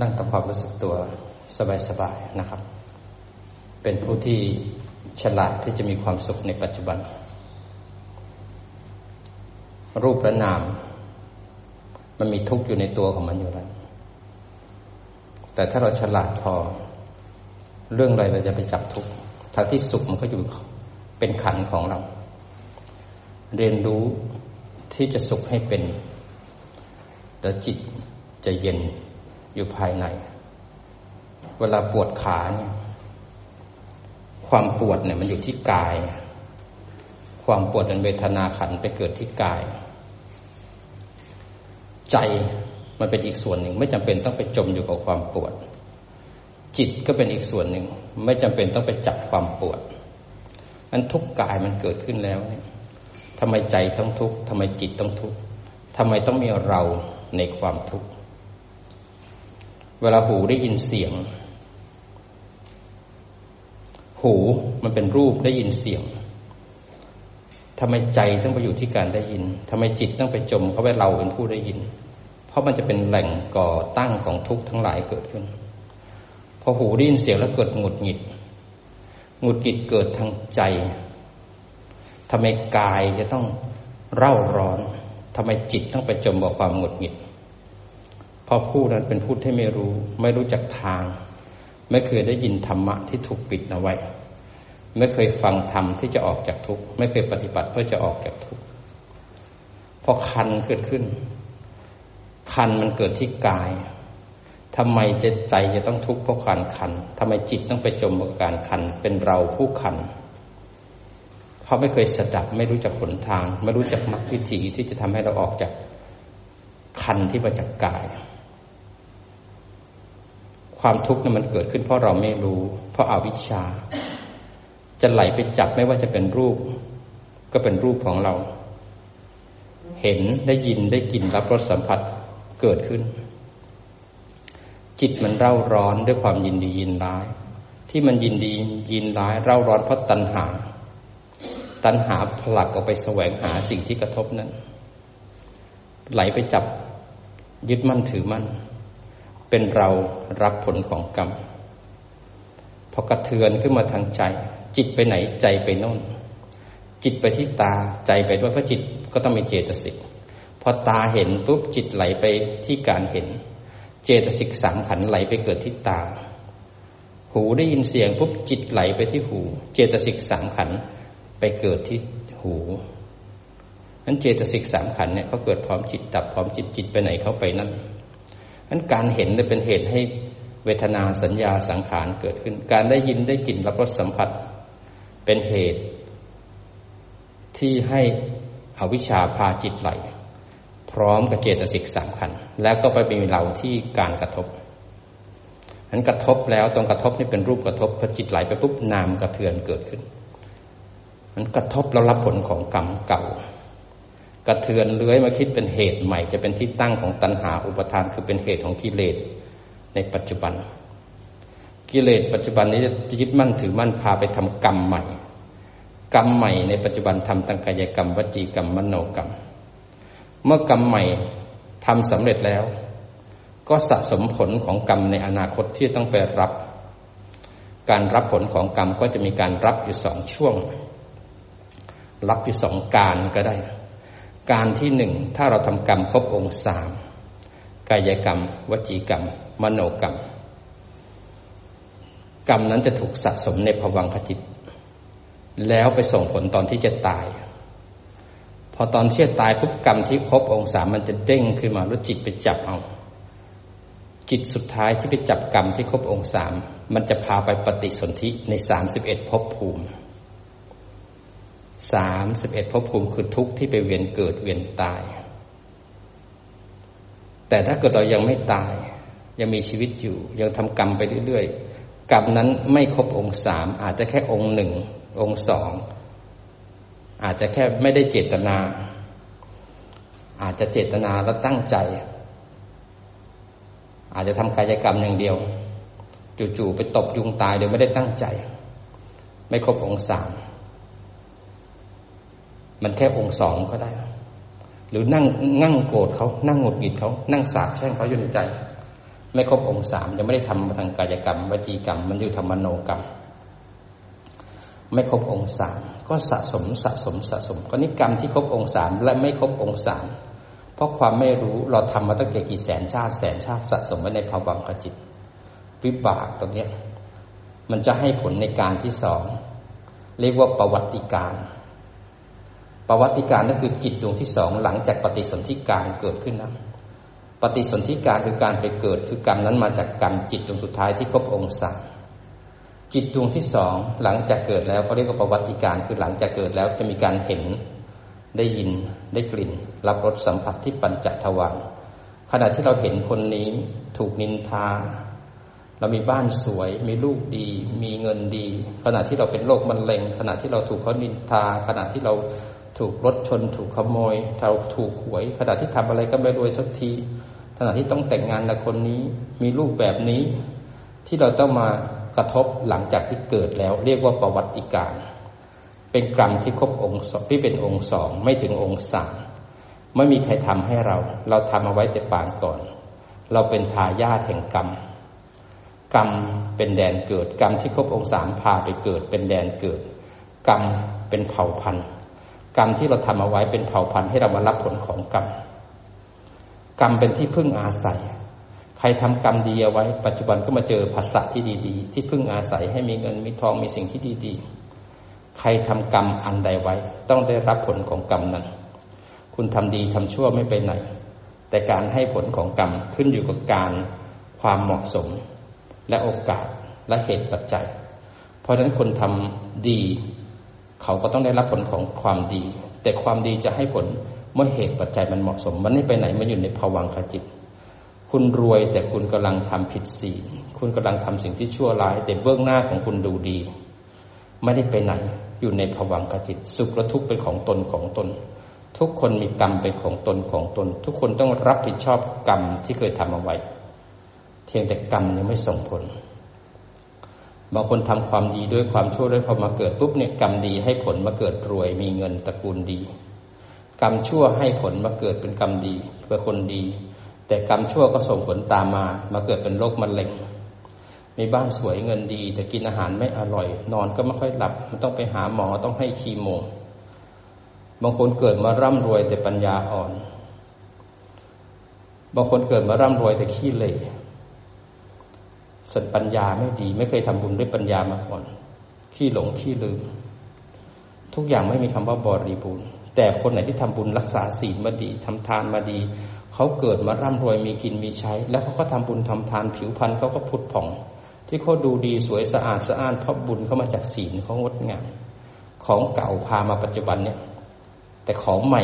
นั่งทำความรู้สึกตัวสบายๆนะครับ เป็นผู้ที่ฉลาดที่จะมีความสุขในปัจจุบัน รูปและนาม มันมีทุกข์อยู่ในตัวของมันอยู่แล้ว แต่ถ้าเราฉลาดพอ เรื่องอะไรเราจะไปจับทุกข์ทางที่สุขมันก็อยู่เป็นขันของเรา เรียนรู้ที่จะสุขให้เป็น แล้วจิตจะเย็น อยู่ภายใน เวลาปวดขาเนี่ย ความปวดเนี่ยมันอยู่ที่กาย ความปวดเป็นเวทนาขันไปเกิดที่กาย ใจมันเป็นอีกส่วนหนึ่ง ไม่จำเป็นต้องไปจมอยู่กับความปวด จิตก็เป็นอีกส่วนหนึ่ง ไม่จำเป็นต้องไปจับความปวดอันทุกกายมันเกิดขึ้นแล้วเนี่ยทำไมใจต้องทุกข์ทำไมจิตต้องทุกข์ทำไมต้องมีเราในความทุกข์ เวลาหูได้ยินเสียง หูมันเป็นรูปได้ยินเสียงทำไมใจต้องไปอยู่ที่การได้ยินทำไมจิตต้องไปจมเขาไปเราเป็นผู้ได้ยิน เพราะมันจะเป็นแหล่งก่อตั้งของทุกข์ทั้งหลายเกิดขึ้น พอหูได้ยินเสียงแล้วเกิดหงุดหงิดหงุดหงิดเกิดทางใจทำไมกายจะต้องเร่าร้อนทำไมจิตต้องไปจมกับความหงุดหงิด เพราะผู้นั้นเป็นผู้ที่ไม่รู้ ไม่รู้จักทาง ไม่เคยได้ยินธรรมะที่ถูกปิดเอาไว้ ไม่เคยฟังธรรมที่จะออกจากทุกข์ไม่เคยปฏิบัติเพื่อจะออกจากทุกข์พอคันเกิดขึ้น คันมันเกิดที่กายทำไมจใจจะต้องทุกข์เพราะการคันทำไมจิตต้องไปจมกับการคัน เป็นเราผู้คันเพราะไม่เคยสดับไม่รู้จักหนทาง ไม่รู้จักมรรควิธีที่จะทำให้เราออกจากคันที่มาจากกาย ความทุกข์นั้นมันเกิดขึ้นเพราะเราไม่รู้ เพราะอาวิชชา จะไหลไปจับไม่ว่าจะเป็นรูป ก็เป็นรูปของเรา เห็นได้ยินได้กลิ่นรับรสสัมผัสเกิดขึ้น จิตมันเร่าร้อนด้วยความยินดียินร้าย ที่มันยินดียินร้าย เร่าร้อนเพราะตัณหา ตัณหาผลักออกไปแสวงหาสิ่งที่กระทบนั้น ไหลไปจับยึดมั่นถือมั่น เป็นเรารับผลของกรรมพอกระเทือนขึ้นมาทางใจ จิตไปไหนใจไปโน่น จิตไปที่ตาใจไปด้วยเพราะจิตก็ต้องมีเจตสิกพอตาเห็นปุ๊บจิตไหลไปที่การเห็น เจตสิกสามขันไหลไปเกิดที่ตา หูได้ยินเสียงปุ๊บจิตไหลไปที่หู เจตสิกสามขันไปเกิดที่หูนั้นเจตสิกสามขันเนี่ยเขาเกิดพร้อมจิตดับพร้อมจิตจิตไปไหนเขาไปนั่น นั้นการเห็นเนี่ยเป็นเหตุให้เวทนาสัญญาสังขารเกิดขึ้น การได้ยินได้กลิ่นรับรสสัมผัส เป็นเหตุ ที่ให้อวิชชาพาจิตไหล พร้อมกับเจตสิกสามขันแล้วก็ไปมีเราที่การกระทบนั้นกระทบแล้วตรงกระทบนี่เป็นรูปกระทบพอจิตไหลไปปุ๊บนามกระเทือนเกิดขึ้นมันกระทบแล้วรับผลของกรรมเก่า กระเทือนเลื้อยมาคิดเป็นเหตุใหม่ จะเป็นที่ตั้งของตัณหาอุปทานคือเป็นเหตุของกิเลสในปัจจุบัน กิเลสปัจจุบันนี้จะยึดมั่นถือมั่นพาไปทำกรรมใหม่ กรรมใหม่ในปัจจุบันทำตั้งกายกรรมวจีกรรมมโนกรรม เมื่อกรรมใหม่ทำสำเร็จแล้ว ก็สะสมผลของกรรมในอนาคตที่ต้องไปรับ การรับผลของกรรมก็จะมีการรับอยู่สองช่วง รับอยู่สองการก็ได้ การที่หนึ่งถ้าเราทำกรรมครบองค์สามกายกรรม วจีกรรม มโนกรรม กรรมนั้นจะถูกสะสมในภวังคจิต แล้วไปส่งผลตอนที่จะตาย พอตอนที่จะตายปุ๊บกรรมที่ครบองค์สามมันจะเด้งขึ้นมาแล้วจิตไปจับเอาจิตสุดท้ายที่ไปจับกรรมที่ครบองค์สามมันจะพาไปปฏิสนธิในสามสิบเอ็ดภพภูมิ สามสิบเอ็ดภพภูมิคือทุกข์ที่ไปเวียนเกิดเวียนตาย แต่ถ้าเกิดเรายังไม่ตาย ยังมีชีวิตอยู่ ยังทำกรรมไปเรื่อยๆกรรมนั้นไม่ครบองค์สามอาจจะแค่องค์หนึ่งองค์สองอาจจะแค่ไม่ได้เจตนา อาจจะเจตนาแล้วตั้งใจ อาจจะทำกายกรรมอย่างเดียว จู่ๆไปตบยุงตายโดยไม่ได้ตั้งใจ ไม่ครบองค์สาม มันแค่องค์สองก็ได้ หรือนั่งนั่งโกรธเขานั่งหงุดหงิดเขานั่งสาบแช่งเขาอยู่ในใจ ไม่ครบองค์สามยังไม่ได้ทำทางกายกรรมวจีกรรม มันอยู่ทำมโนกรรม ไม่ครบองค์สามก็สะสมสะสมสะสมก็นิกรรมที่ครบองค์สามและไม่ครบองค์สามเพราะความไม่รู้เราทำมาตั้งแต่กี่แสนชาติแสนชาติสะสมไว้ในภวังคจิต วิบากตรงนี้มันจะให้ผลในการที่สองเรียกว่าประวัติการ ประวัติการนั่นคือจิตดวงที่สองหลังจากปฏิสนธิการเกิดขึ้นนะปฏิสนธิการคือการไปเกิดคือกรรมนั้นมาจากกรรมจิตดวงสุดท้ายที่ครบองค์สามจิตดวงที่สองหลังจากเกิดแล้วเขาเรียกว่าประวัติการคือหลังจากเกิดแล้วจะมีการเห็นได้ยินได้กลิ่น รับรสสัมผัสที่ปัญจทวารขณะที่เราเห็นคนนี้ถูกนินทา เรามีบ้านสวย มีลูกดี มีเงินดี ขณะที่เราเป็นโรคมะเร็ง ขณะที่เราถูกเขานินทา ขณะที่เรา ถูกรถชน ถูกขโมยเราถูกหวย ขณะที่ทำอะไรก็ไม่รวยสักทีขณะที่ต้องแต่งงานกับคนนี้มีลูกแบบนี้ ที่เราต้องมากระทบหลังจากที่เกิดแล้ว เรียกว่าประวัติการ เป็นกรรมที่ครบองค์ที่เป็นองค์สองไม่ถึงองค์สามไม่มีใครทำให้เรา เราทำเอาไว้แต่ปางก่อน เราเป็นทายาทแห่งกรรมกรรมเป็นแดนเกิด กรรมที่ครบองค์สามพาไปเกิด เป็นแดนเกิด กรรมเป็นเผ่าพันธุ์ กรรมที่เราทำเอาไว้เป็นเผ่าพันธุ์ให้เรามารับผลของกรรม กรรมเป็นที่พึ่งอาศัย ใครทำกรรมดีเอาไว้ ปัจจุบันก็มาเจอภาษาที่ดีๆ ที่พึ่งอาศัยให้มีเงินมีทองมีสิ่งที่ดีๆ ใครทำกรรมอันใดไว้ ต้องได้รับผลของกรรมนั้น คุณทำดีทำชั่วไม่ไปไหน แต่การให้ผลของกรรมขึ้นอยู่กับการความเหมาะสม และโอกาสและเหตุปัจจัย เพราะฉะนั้นคนทำดี เขาก็ต้องได้รับผลของความดี แต่ความดีจะให้ผลเมื่อเหตุปัจจัยมันเหมาะสม มันไม่ไปไหนมันอยู่ในภวังคจิต คุณรวยแต่คุณกำลังทำผิดศีลคุณกำลังทำสิ่งที่ชั่วร้าย แต่เบื้องหน้าของคุณดูดี ไม่ได้ไปไหนอยู่ในภวังคจิต สุขและทุกข์เป็นของตนของตน ทุกคนมีกรรมเป็นของตนของตน ทุกคนต้องรับผิดชอบกรรมที่เคยทำเอาไว้เพียงแต่กรรมยังไม่ส่งผล บางคนทำความดีด้วยความชั่วด้วยพอมาเกิดปุ๊บเนี่ยกรรมดีให้ผลมาเกิดรวย มีเงินตระกูลดี กรรมชั่วให้ผลมาเกิดเป็นกรรมดีเป็นคนดี แต่กรรมชั่วก็ส่งผลตามมา มาเกิดเป็นโรคมะเร็งมีบ้านสวยเงินดี แต่กินอาหารไม่อร่อย นอนก็ไม่ค่อยหลับมันต้องไปหาหมอต้องให้คีโม บางคนเกิดมาร่ำรวยแต่ปัญญาอ่อน บางคนเกิดมาร่ำรวยแต่ขี้เละ สัปัญญาไม่ดี ไม่เคยทำบุญด้วยปัญญามาก่อนขี้หลงขี้ลืม ทุกอย่างไม่มีคำว่าบริบูรณ์แต่คนไหนที่ทำบุญรักษาศีลมาดีทำทานมาดี เขาเกิดมาร่ำรวยมีกินมีใช้ แล้วเขาก็ทำบุญทำทานผิวพรรณเขาก็พุทธผ่อง ที่เขาดูดีสวยสะอาดสะอ้านเพราะบุญเขามาจากศีลเขางดงามของเก่าพามาปัจจุบันเนี่ย แต่ของใหม่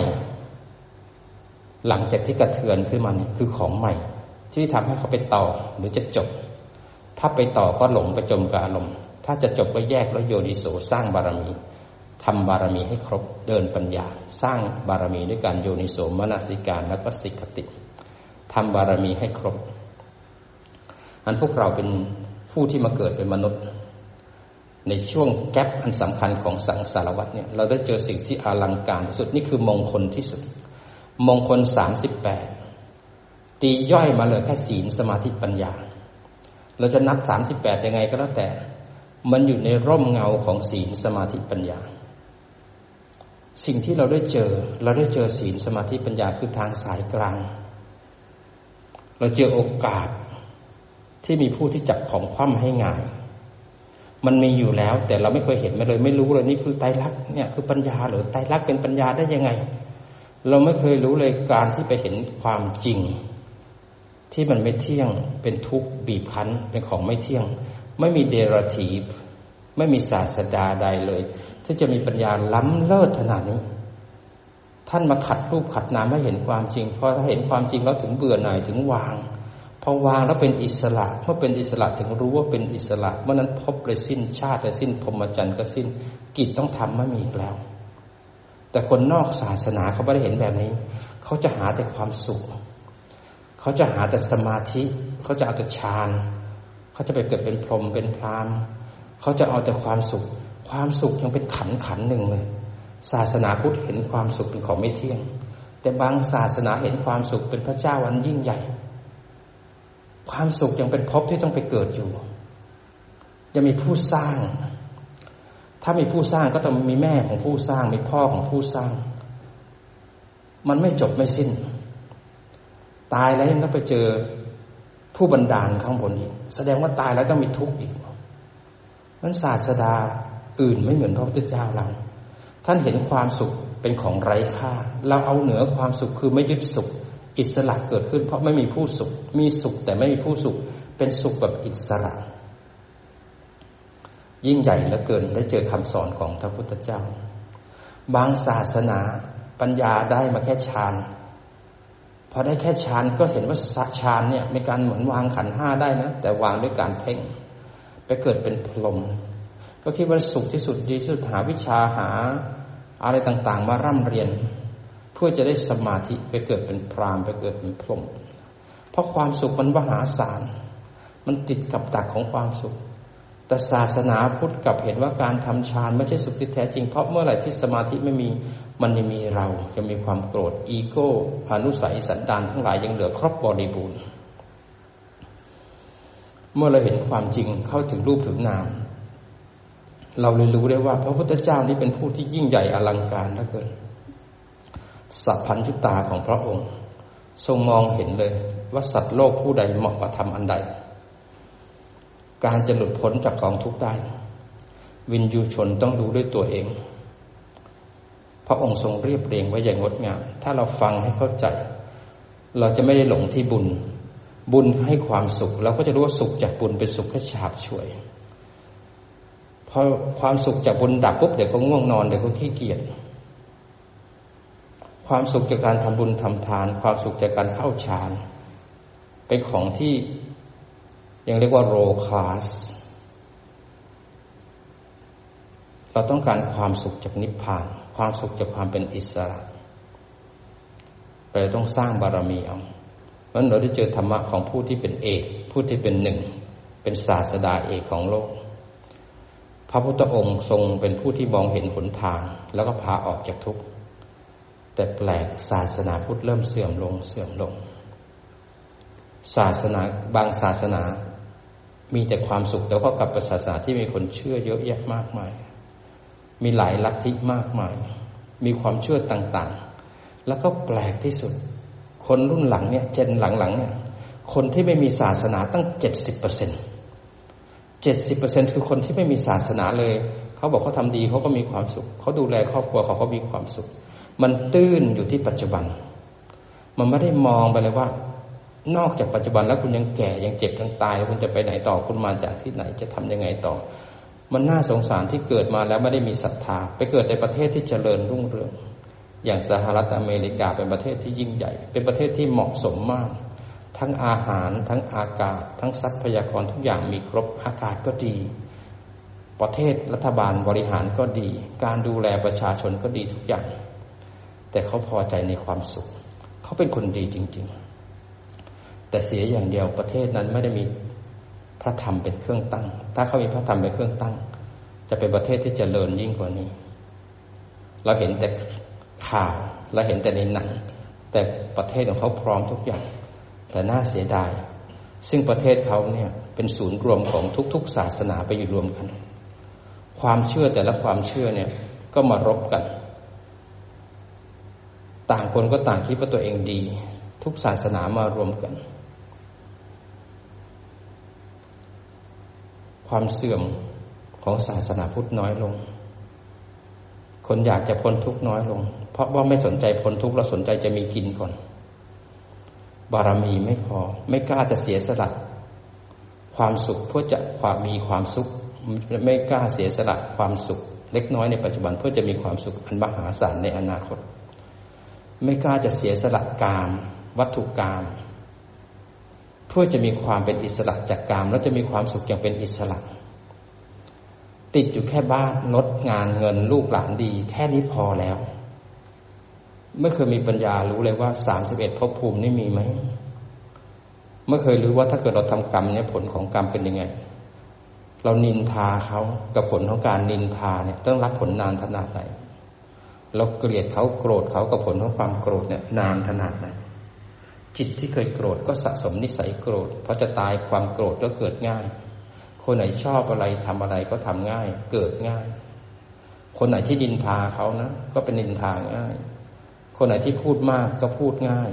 หลังจากที่กระเทือนขึ้นมาเนี่ยคือของใหม่ ที่ทำให้เขาไปต่อหรือจะจบ ถ้าไปต่อก็หลงไปจมกับอารมณ์ ถ้าจะจบก็แยกแล้วโยนิโสสร้างบารมีทำบารมีให้ครบเดินปัญญา สร้างบารมีด้วยการโยนิโสมนสิการแล้วก็สิกติทำบารมีให้ครบอันพวกเราเป็นผู้ที่มาเกิดเป็นมนุษย์ ในช่วงแกลบอันสำคัญของสังสารวัฏเนี่ย เราได้เจอสิ่งที่อลังการที่สุดนี่คือมงคลที่สุด มงคลสามสิบแปดตีย่อยมาเลยแค่ศีลสมาธิปัญญา เราจะนับสามสิบแปดยังไงก็แล้วแต่ มันอยู่ในร่มเงาของศีลสมาธิปัญญา สิ่งที่เราได้เจอ เราได้เจอศีลสมาธิปัญญาคือทางสายกลาง เราเจอโอกาสที่มีผู้ที่จับของคว่ำให้ง่าย มันมีอยู่แล้ว แต่เราไม่เคยเห็นมาเลย ไม่รู้เลยนี่คือไตรลักษณ์เนี่ยคือปัญญาหรือไตรลักษณ์เป็นปัญญาได้ยังไง เราไม่เคยรู้เลยการที่ไปเห็นความจริง ที่มันไม่เที่ยงเป็นทุกข์บีบคั้นเป็นของไม่เที่ยง ไม่มีเดรัทีไม่มีศาสดาใดเลย ที่จะมีปัญญาล้ำเลิศขนาดนี้ ท่านมาขัดรูปขัดนามให้เห็นความจริงเพราะถ้าเห็นความจริงแล้วถึงเบื่อหน่ายถึงวางพอวางแล้วเป็นอิสระเมื่อเป็นอิสระถึงรู้ว่าเป็นอิสระเมื่อนั้นพบเลยสิ้นชาติเลยสิ้นพรหมจรรย์ก็สิ้นกิจต้องทำไม่มีอีกแล้ว แต่คนนอกศาสนาเขาไม่ได้เห็นแบบนี้ เขาจะหาแต่ความสุข เขาจะหาแต่สมาธิ เขาจะเอาแต่ฌานเขาจะไปเกิดเป็นพรหมเป็นพรามเขาจะเอาแต่ความสุข ความสุขยังเป็นขันขันหนึ่งเลย ศาสนาพุทธเห็นความสุขเป็นของไม่เที่ยง แต่บางศาสนาเห็นความสุขเป็นพระเจ้าวันยิ่งใหญ่ ความสุขยังเป็นภพที่ต้องไปเกิดอยู่ยังมีผู้สร้าง ถ้ามีผู้สร้างก็ต้องมีแม่ของผู้สร้างมีพ่อของผู้สร้าง มันไม่จบไม่สิ้น ตายแล้วยังต้องไปเจอผู้บันดาลข้างบนอีก แสดงว่าตายแล้วต้องมีทุกข์อีกนั้นศาสดาอื่นไม่เหมือนพระพุทธเจ้าเรา ท่านเห็นความสุขเป็นของไร้ค่า เราเอาเหนือความสุขคือไม่ยึดสุข อิสระเกิดขึ้น เพราะไม่มีผู้สุข มีสุขแต่ไม่มีผู้สุข เป็นสุขแบบอิสระ ยิ่งใหญ่เหลือเกินได้เจอคำสอนของพระพุทธเจ้า บางศาสนาปัญญาได้มาแค่ฌาน พอได้แค่ฌานก็เห็นว่าฌานเนี่ยมีการเหมือนวางขันห้าได้นะ แต่วางด้วยการเพ่ง ไปเกิดเป็นพรหมก็คิดว่าสุขที่สุดดีที่สุดหาวิชาหาอะไรต่างๆ มาร่ำเรียน เพื่อจะได้สมาธิไปเกิดเป็นพรามไปเกิดเป็นพรหมเพราะความสุขมันมหาศาล มันติดกับตักของความสุข แต่ศาสนาพุทธกับเห็นว่าการทำฌานไม่ใช่สุขที่แท้จริง เพราะเมื่อไหร่ที่สมาธิไม่มีมันยังมีเราจะมีความโกรธอีโก้อนุสัยสันดานทั้งหลายยังเหลือครบบริบูรณ์เมื่อเราเห็นความจริงเข้าถึงรูปถึงนาม เราเลยรู้ได้ว่า พระพุทธเจ้านี้เป็นผู้ที่ยิ่งใหญ่อลังการเหลือเกินสัพพัญญุตาของพระองค์ ทรงมองเห็นเลยว่าสัตว์โลกผู้ใดเหมาะกับทำอันใด การจะหลุดพ้นจากกองทุกข์ได้ วินยูชนต้องรู้ด้วยตัวเอง พระองค์ทรงเรียบเรียงไว้อย่างงดงามถ้าเราฟังให้เข้าใจ เราจะไม่ได้หลงที่บุญ บุญให้ความสุข เราก็จะรู้ว่าสุขจากบุญเป็นสุขแค่ฉาบฉวยพอความสุขจากบุญดับปุ๊บเดี๋ยวก็ง่วงนอนเดี๋ยวก็ขี้เกียจความสุขจากการทำบุญทำทาน ความสุขจากการเข้าฌานเป็นของที่ ยังเรียกว่าโรคาส เราต้องการความสุขจากนิพพาน ความสุขจากความเป็นอิสระเราต้องสร้างบารมีเอาเพราะเราได้เจอธรรมะของผู้ที่เป็นเอกผู้ที่เป็นหนึ่ง เป็นศาสดาเอกของโลก พระพุทธองค์ทรงเป็นผู้ที่มองเห็นหนทาง แล้วก็พาออกจากทุกข์แต่แปลกศาสนาพุทธเริ่มเสื่อมลงเสื่อมลง ศาสนาบางศาสนา มีแต่ความสุขแล้วก็กลับไปศาสนาที่มีคนเชื่อเยอะแยะมากมาย มีหลายลัทธิมากมาย มีความเชื่อต่างๆ แล้วก็แปลกที่สุด คนรุ่นหลังเนี่ยเจนหลังๆเนี่ยคนที่ไม่มีศาสนาตั้งเจ็ดสิบเปอร์เซ็นต์เจ็ดสิบเปอร์เซ็นคือคนที่ไม่มีศาสนาเลย เขาบอกเขาทาดีเขาก็มีความสุข เขาดูแลครอบครัวเขาก็มีความสุข มันตื้นอยู่ที่ปัจจุบัน มันไม่ได้มองไปเลยว่า นอกจากปัจจุบันแล้วคุณยังแก่ยังเจ็บยังตายคุณจะไปไหนต่อคุณมาจากที่ไหนจะทํำยังไงต่อ มันน่าสงสารที่เกิดมาแล้วไม่ได้มีศรัทธา ไปเกิดในประเทศที่เจริญรุ่งเรือง อย่างสหรัฐอเมริกาเป็นประเทศที่ยิ่งใหญ่ เป็นประเทศที่เหมาะสมมาก ทั้งอาหารทั้งอากาศ ทั้งทรัพยากรทุกอย่างมีครบอากาศก็ดี ประเทศรัฐบาลบริหารก็ดี การดูแลประชาชนก็ดีทุกอย่าง แต่เขาพอใจในความสุข เขาเป็นคนดีจริง ๆ แต่เสียอย่างเดียวประเทศนั้นไม่ได้มีพระธรรมเป็นเครื่องตั้ง ถ้าเขามีพระธรรมเป็นเครื่องตั้ง จะเป็นประเทศที่จเจริญยิ่งกว่านี้ เราเห็นแต่ข่าวเราเห็นแต่ในหนัง แต่ประเทศของเขาพร้อมทุกอย่าง แต่น่าเสียดาย ซึ่งประเทศเขาเนี่ยเป็นศูนย์รวมของทุก ๆ ศาสนาไปอยู่รวมกัน ความเชื่อแต่ละความเชื่อเนี่ยก็มารบกัน ต่างคนก็ต่างคิดว่าตัวเองดี ทุกศาสนามารวมกัน ความเสื่อมของศาสนาพุทธน้อยลง คนอยากจะพ้นทุกข์น้อยลง เพราะว่าไม่สนใจพ้นทุกข์เราสนใจจะมีกินก่อน บารมีไม่พอ ไม่กล้าจะเสียสละความสุขเพื่อจะความมีความสุข ไม่กล้าเสียสละความสุข เล็กน้อยในปัจจุบันเพื่อจะมีความสุขอันมหาศาลในอนาคต ไม่กล้าจะเสียสละกาม วัตถุกาม เพื่อจะมีความเป็นอิสระจากกามแล้วจะมีความสุขอย่างเป็นอิสระ ติดอยู่แค่บ้านรถงานเงินลูกหลานดี แค่นี้พอแล้ว ไม่เคยมีปัญญารู้เลยว่าสามสิบเอ็ดภพภูมินี่มีไหมไม่เคยรู้ว่าถ้าเกิดเราทำกรรมเนี่ยผลของกรรมเป็นยังไง เรานินทาเขากับผลของการนินทาเนี่ยต้องรับผลนานขนาดไหนเราเกลียดเขาโกรธเขากับผลของความโกรธเนี่ยนานขนาดไหน จิตที่เคยโกรธก็สะสมนิสัยโกรธพอจะตายความโกรธก็เกิดง่าย คนไหนชอบอะไรทำอะไรก็ทำง่าย เกิดง่าย คนไหนที่ดินทาเขานะ ก็เป็นดินทาง่าย คนไหนที่พูดมากก็พูดง่าย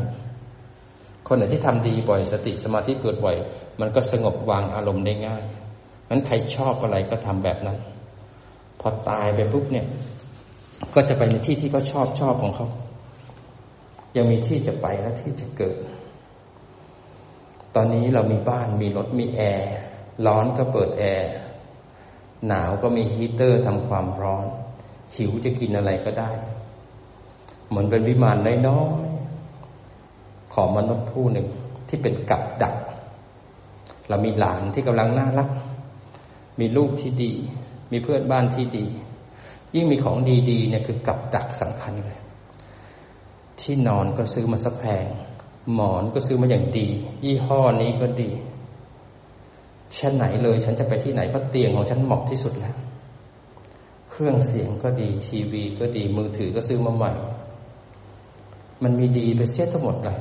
คนไหนที่ทำดีบ่อยสติสมาธิเกิดบ่อย มันก็สงบวางอารมณ์ได้ง่ายนั้นใครชอบอะไรก็ทำแบบนั้น พอตายไปปุ๊บเนี่ย ก็จะไปในที่ที่เขาชอบชอบของเขา ยังมีที่จะไปและที่จะเกิด ตอนนี้เรามีบ้านมีรถมีแอร์ร้อนก็เปิดแอร์หนาวก็มีฮีเตอร์ทำความร้อน หิวจะกินอะไรก็ได้ เหมือนเป็นวิมานน้อยๆของมนุษย์ผู้หนึ่งที่เป็นกับดัก เรามีหลานที่กำลังน่ารัก มีลูกที่ดี มีเพื่อนบ้านที่ดี ยิ่งมีของดีๆเนี่ยคือกับดักสำคัญเลย ที่นอนก็ซื้อมาสักแพง หมอนก็ซื้อมาอย่างดี ยี่ห้อนี้ก็ดีชั้นไหนเลย ฉันจะไปที่ไหนเพราะเตียงของฉันเหมาะที่สุดแล้ว เครื่องเสียงก็ดี ทีวีก็ดี มือถือก็ซื้อมาใหม่ มันมีดีไปเสียทั้งหมดเลย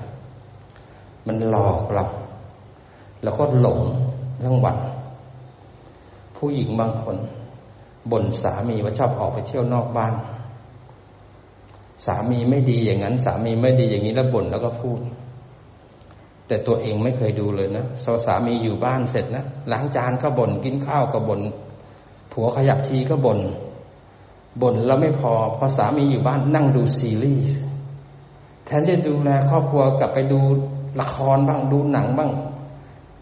มันหลอกเราแล้วก็หลงทั้งวัน ผู้หญิงบางคนบ่นสามีว่าชอบออกไปเที่ยวนอกบ้าน สามีไม่ดีอย่างนั้น สามีไม่ดีอย่างนี้แล้วบ่นแล้วก็พูด แต่ตัวเองไม่เคยดูเลยนะสสามีอยู่บ้านเสร็จนะล้างจานก็บน่นกินข้าวก็บน่นผัวขยับทีก็บน่นบ่นแล้วไม่พอพอสามีอยู่บ้านนั่งดูซีรีส์แทนจะดูแลครอบครัวกลับไปดูละครบ้างดูหนังบ้าง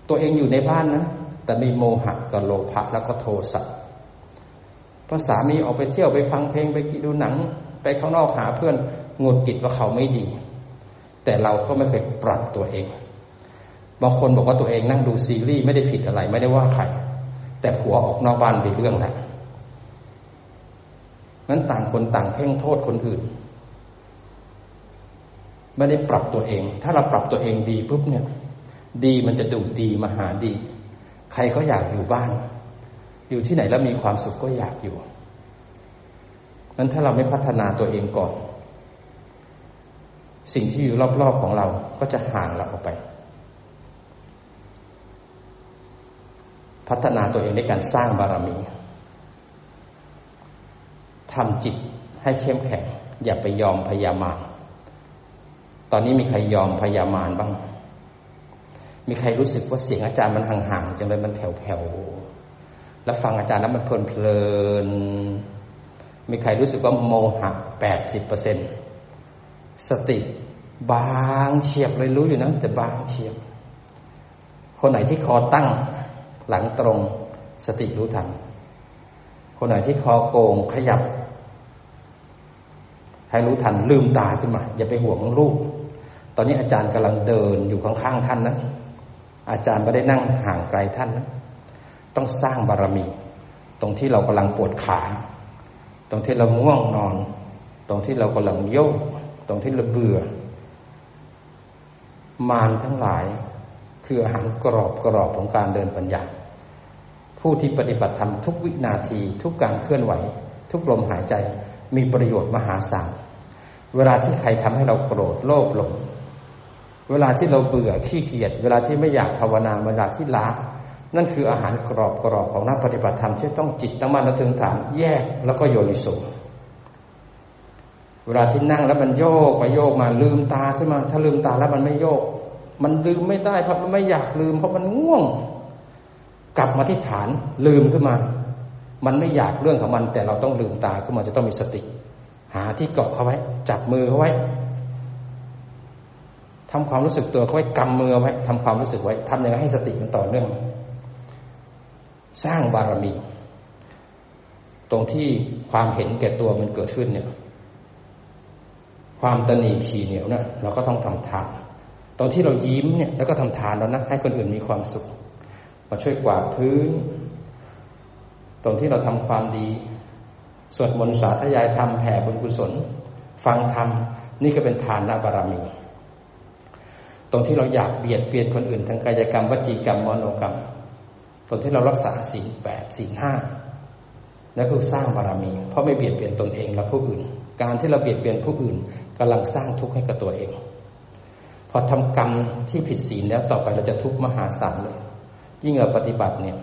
ตัวเองอยู่ในบ้านนะแต่มีโมหะกับโลภะแล้วก็โทสะพอสามีออกไปเที่ยวไปฟังเพลงไปกินดูหนัง ไปข้างนอกหาเพื่อนงดกิดว่าเขาไม่ดี แต่เราก็ไม่เคยปรับตัวเอง บางคนบอกว่าตัวเองนั่งดูซีรีส์ไม่ได้ผิดอะไรไม่ได้ว่าใคร แต่ผัวออกนอกบ้านไปเรื่องแหล้วนั้นต่างคนต่างเพ่งโทษคนอื่น ไม่ได้ปรับตัวเอง ถ้าเราปรับตัวเองดีปุ๊บเนี่ย ดีมันจะดูดีมาหาดี ใครก็อยากอยู่บ้าน อยู่ที่ไหนแล้วมีความสุขก็อยากอยู่ นั้นถ้าเราไม่พัฒนาตัวเองก่อน สิ่งที่อยู่รอบๆของเราก็จะห่างเราออกไป พัฒนาตัวเองในการสร้างบารมีทำจิตให้เข้มแข็ง อย่าไปยอมพยามารตอนนี้มีใครยอมพยามารบ้าง มีใครรู้สึกว่าเสียงอาจารย์มันห่างๆจังเลยมันแผ่วๆแล้วฟังอาจารย์แล้วมันเพลิน มีใครรู้สึกว่าโมหะแปดสิบเปอร์เซ็นสติบางเฉียบเลยรู้อยู่นะแต่บางเฉียบ คนไหนที่คอตั้งหลังตรง สติรู้ทัน คนไหนที่คอโกงขยับ ให้รู้ทันลืมตาขึ้นมา อย่าไปห่วงลูกตอนนี้อาจารย์กำลังเดินอยู่ข้างๆท่านนะ อาจารย์ไม่ได้นั่งห่างไกลท่านนะ ต้องสร้างบารมี ตรงที่เรากำลังปวดขา ตรงที่เราง่วงนอน ตรงที่เรากำลังโยก ตรงที่เราเบื่อ มารทั้งหลาย คืออาหารกรอบกรอบของการเดินปัญญาผู้ที่ปฏิบัติธรรมทุกวินาที ทุกการเคลื่อนไหว ทุกลมหายใจมีประโยชน์มหาศาลเวลาที่ใครทำให้เราโกรธโลภหลง เวลาที่เราเบื่อขี้เกียจเวลาที่ไม่อยากภาวนาเวลาที่ล้า นั่นคืออาหารกรอบกรอบของนักปฏิบัติธรรมที่ต้องจิตตั้งมั่นและถึงฐานแยกแล้วก็โยนิโสเวลาที่นั่งแล้วมันโยกไปโยกมาลืมตาขึ้นมา ถ้าลืมตาแล้วมันไม่โยก มันลืมไม่ได้เพราะมันไม่อยากลืมเพราะมันง่วง กลับมาที่ฐานลืมขึ้นมา มันไม่อยากเรื่องของมัน แต่เราต้องลืมตาขึ้นมาจะต้องมีสติ หาที่เกาะเขาไว้ จับมือเขาไว้ทำความรู้สึกตัวเขาไว้กำมือไว้ทำความรู้สึกไว้ทำยังไงให้สติมันต่อเนื่อง สร้างบารมี ตรงที่ความเห็นแก่ตัวมันเกิดขึ้นเนี่ย ความตนีขีเหนียวเนะเราก็ต้องทำทานตรงที่เรายิ้มเนี่ยแล้วก็ทำทานแล้วนะให้คนอื่นมีความสุขมาช่วยกวาดพื้น ตรงที่เราทำความดีสวดมนต์สาธยายธรรมแผ่บุญกุศล ฟังธรรมนี่ก็เป็นทานนบารมี ตรงที่เราอยากเบียดเบียนคนอื่นทางกายกรรมวจีกรรมมโนกรรม ตอนที่เรารักษาศีลแปดศีลห้านั่นคือสร้างบารมี เพราะไม่เบียดเบียนตนเองและผู้อื่น การที่เราเบียดเบียนผู้อื่นกำลังสร้างทุกข์ให้กับตัวเอง พอทำกรรมที่ผิดศีลแล้วต่อไปเราจะทุกข์มหาศาลเลย ยิ่งเราปฏิบัติเนี่ย